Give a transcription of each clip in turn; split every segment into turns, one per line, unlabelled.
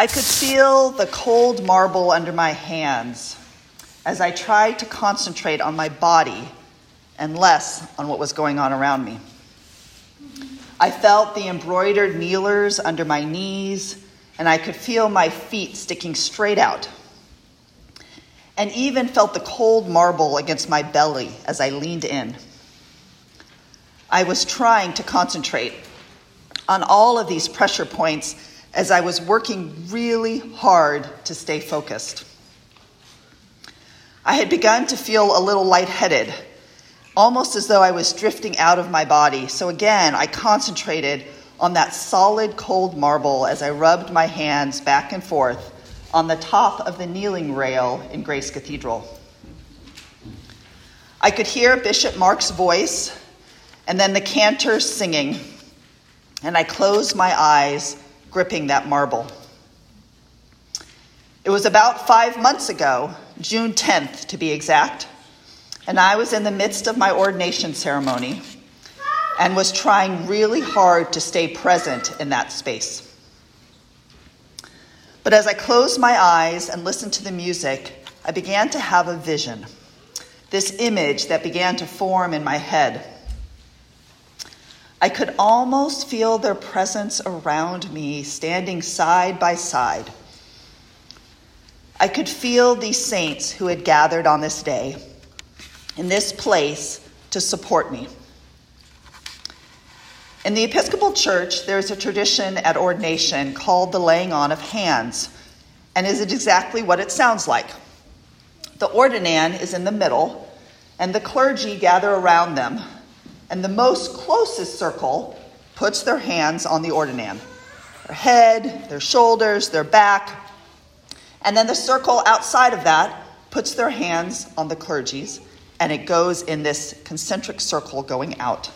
I could feel the cold marble under my hands as I tried to concentrate on my body and less on what was going on around me. I felt the embroidered kneelers under my knees, and I could feel my feet sticking straight out. And even felt the cold marble against my belly as I leaned in. I was trying to concentrate on all of these pressure points as I was working really hard to stay focused. I had begun to feel a little lightheaded, almost as though I was drifting out of my body. So again, I concentrated on that solid cold marble as I rubbed my hands back and forth on the top of the kneeling rail in Grace Cathedral. I could hear Bishop Mark's voice and then the cantor singing, and I closed my eyes, gripping that marble. It was about five months ago, June 10th to be exact, and I was in the midst of my ordination ceremony and was trying really hard to stay present in that space. But as I closed my eyes and listened to the music, I began to have a vision, this image that began to form in my head. I could almost feel their presence around me, standing side by side. I could feel these saints who had gathered on this day in this place to support me. In the Episcopal Church, there is a tradition at ordination called the laying on of hands, and is it exactly what it sounds like? The ordinand is in the middle, and the clergy gather around them and the most closest circle puts their hands on the ordinand their head, their shoulders, their back. And then the circle outside of that puts their hands on the clergy's, and it goes in this concentric circle going out.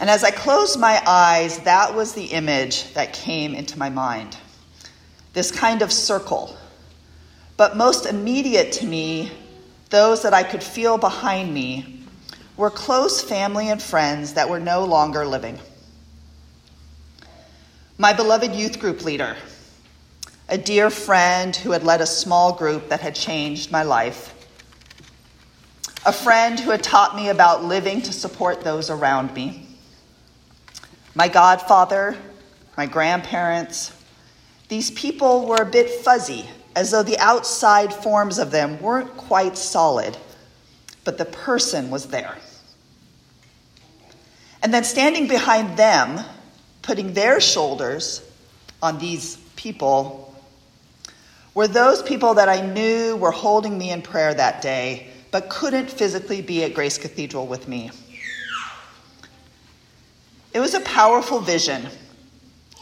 And as I closed my eyes, that was the image that came into my mind this kind of circle. But most immediate to me those that I could feel behind me, were close family and friends that were no longer living. My beloved youth group leader, a dear friend who had led a small group that had changed my life, a friend who had taught me about living to support those around me, my godfather, my grandparents. These people were a bit fuzzy as though the outside forms of them weren't quite solid, but the person was there. And then standing behind them, putting their shoulders on these people, were those people that I knew were holding me in prayer that day, but couldn't physically be at Grace Cathedral with me. It was a powerful vision,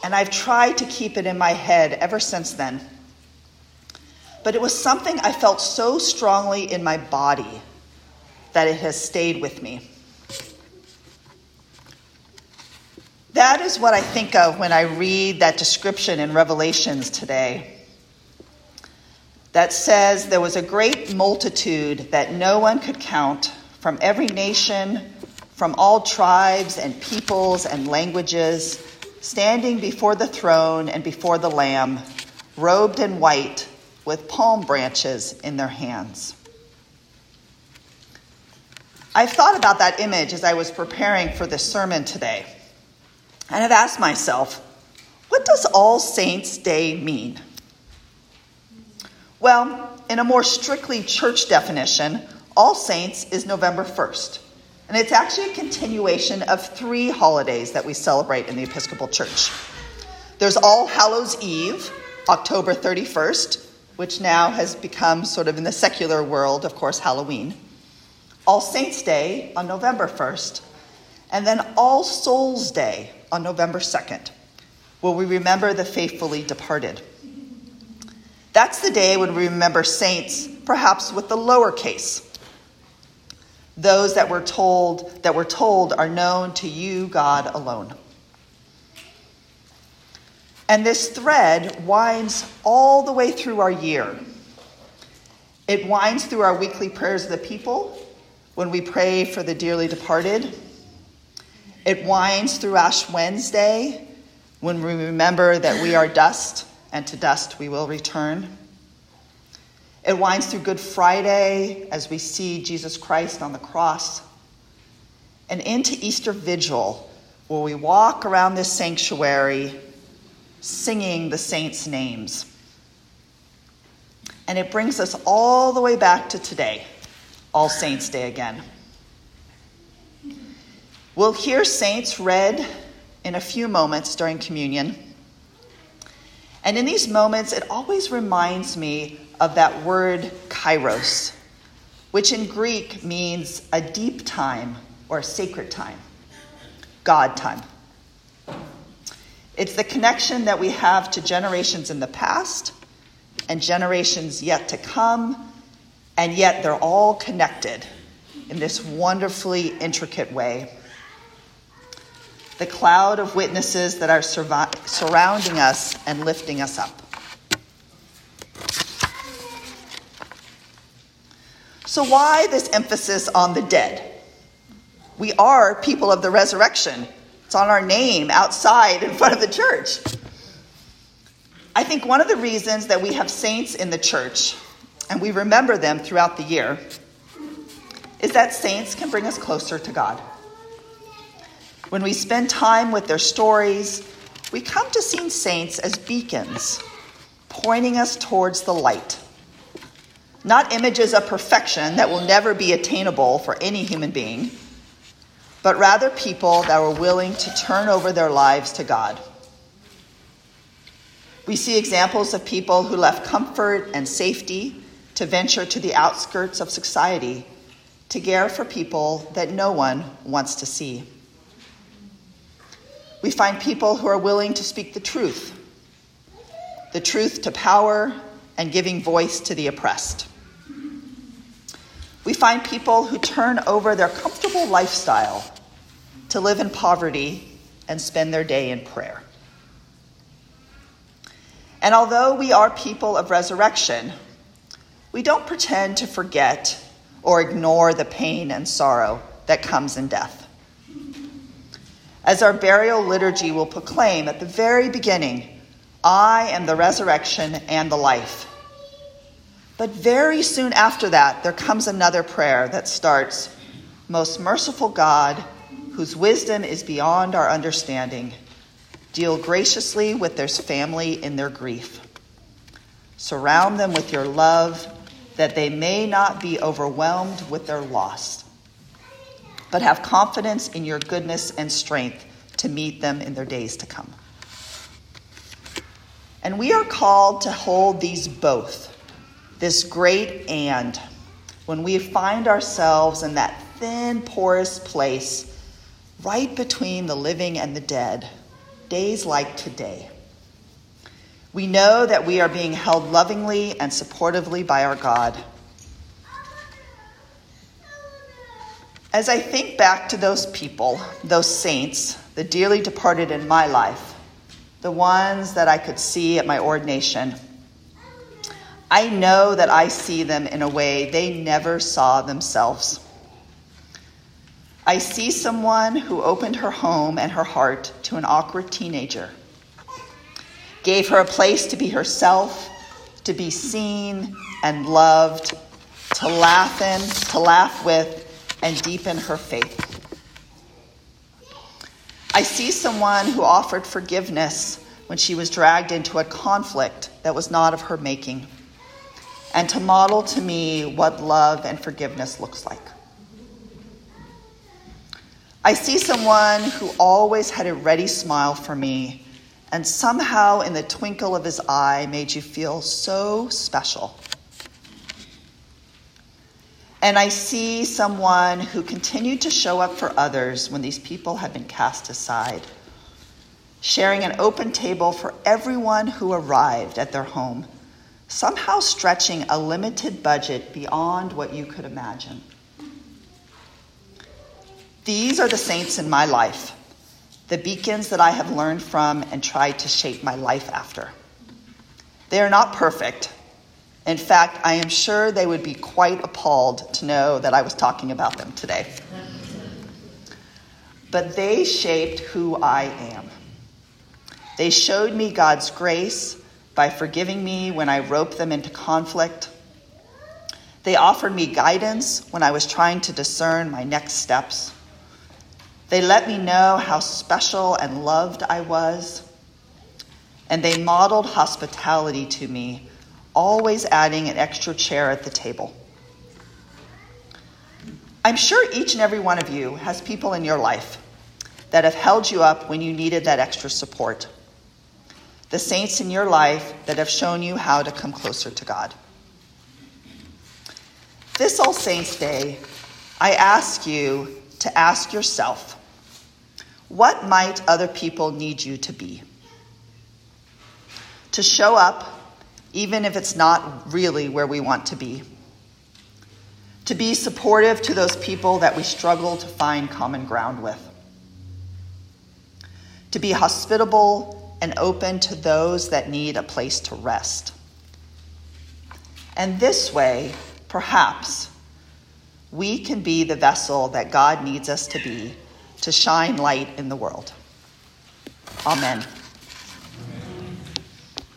and I've tried to keep it in my head ever since then but it was something I felt so strongly in my body that it has stayed with me. That is what I think of when I read that description in Revelations today that says there was a great multitude that no one could count from every nation, from all tribes and peoples and languages, standing before the throne and before the Lamb, robed in white with palm branches in their hands. I've thought about that image as I was preparing for this sermon today, and I've asked myself, what does All Saints' Day mean? Well, in a more strictly church definition, All Saints is November 1st, and it's actually a continuation of three holidays that we celebrate in the Episcopal Church. There's All Hallows Eve, October 31st, which now has become sort of in the secular world, of course, Halloween. All Saints' Day on November 1st, and then All Souls' Day on November 2nd, where we remember the faithfully departed. That's the day when we remember saints, perhaps with the lowercase. Those that we're told that we're told are known to you, God alone. And this thread winds all the way through our year. It winds through our weekly prayers of the people when we pray for the dearly departed. It winds through Ash Wednesday when we remember that we are dust and to dust we will return. It winds through Good Friday as we see Jesus Christ on the cross, and into Easter Vigil, where we walk around this sanctuary singing the saints' names. And it brings us all the way back to today, All Saints' Day again. We'll hear saints read in a few moments during communion. And in these moments, it always reminds me of that word kairos, which in Greek means a deep time or a sacred time, God time. It's the connection that we have to generations in the past and generations yet to come, and yet they're all connected in this wonderfully intricate way. The cloud of witnesses that are surrounding us and lifting us up. So, why this emphasis on the dead? We are people of the resurrection. It's on our name outside in front of the church. I think one of the reasons that we have saints in the church and we remember them throughout the year is that saints can bring us closer to God. When we spend time with their stories, we come to see saints as beacons, pointing us towards the light. Not images of perfection that will never be attainable for any human being but rather people that were willing to turn over their lives to God. We see examples of people who left comfort and safety to venture to the outskirts of society to care for people that no one wants to see. We find people who are willing to speak the truth, the truth to power and giving voice to the oppressed. We find people who turn over their comfortable lifestyle to live in poverty and spend their day in prayer. And although we are people of resurrection, we don't pretend to forget or ignore the pain and sorrow that comes in death. As our burial liturgy will proclaim at the very beginning, I am the resurrection and the life. But very soon after that, there comes another prayer that starts Most merciful God, whose wisdom is beyond our understanding, deal graciously with their family in their grief. Surround them with your love, that they may not be overwhelmed with their loss, but have confidence in your goodness and strength to meet them in their days to come. And we are called to hold these both this great and when we find ourselves in that thin, porous place right between the living and the dead, days like today. We know that we are being held lovingly and supportively by our God. As I think back to those people, those saints, the dearly departed in my life, the ones that I could see at my ordination, I know that I see them in a way they never saw themselves. I see someone who opened her home and her heart to an awkward teenager, gave her a place to be herself, to be seen and loved, to laugh in, to laugh with, and deepen her faith. I see someone who offered forgiveness when she was dragged into a conflict that was not of her making and to model to me what love and forgiveness looks like. I see someone who always had a ready smile for me, and somehow in the twinkle of his eye made you feel so special. And I see someone who continued to show up for others when these people had been cast aside, sharing an open table for everyone who arrived at their home somehow stretching a limited budget beyond what you could imagine. These are the saints in my life, the beacons that I have learned from and tried to shape my life after. They are not perfect. In fact, I am sure they would be quite appalled to know that I was talking about them today. But they shaped who I am. They showed me God's grace by forgiving me when I roped them into conflict. They offered me guidance when I was trying to discern my next steps. They let me know how special and loved I was. And they modeled hospitality to me, always adding an extra chair at the table. I'm sure each and every one of you has people in your life that have held you up when you needed that extra support. The saints in your life that have shown you how to come closer to God. This All Saints Day, I ask you to ask yourself what might other people need you to be? To show up, even if it's not really where we want to be. To be supportive to those people that we struggle to find common ground with. To be hospitable and open to those that need a place to rest. And this way, Perhaps we can be the vessel that God needs us to be to shine light in the world. Amen.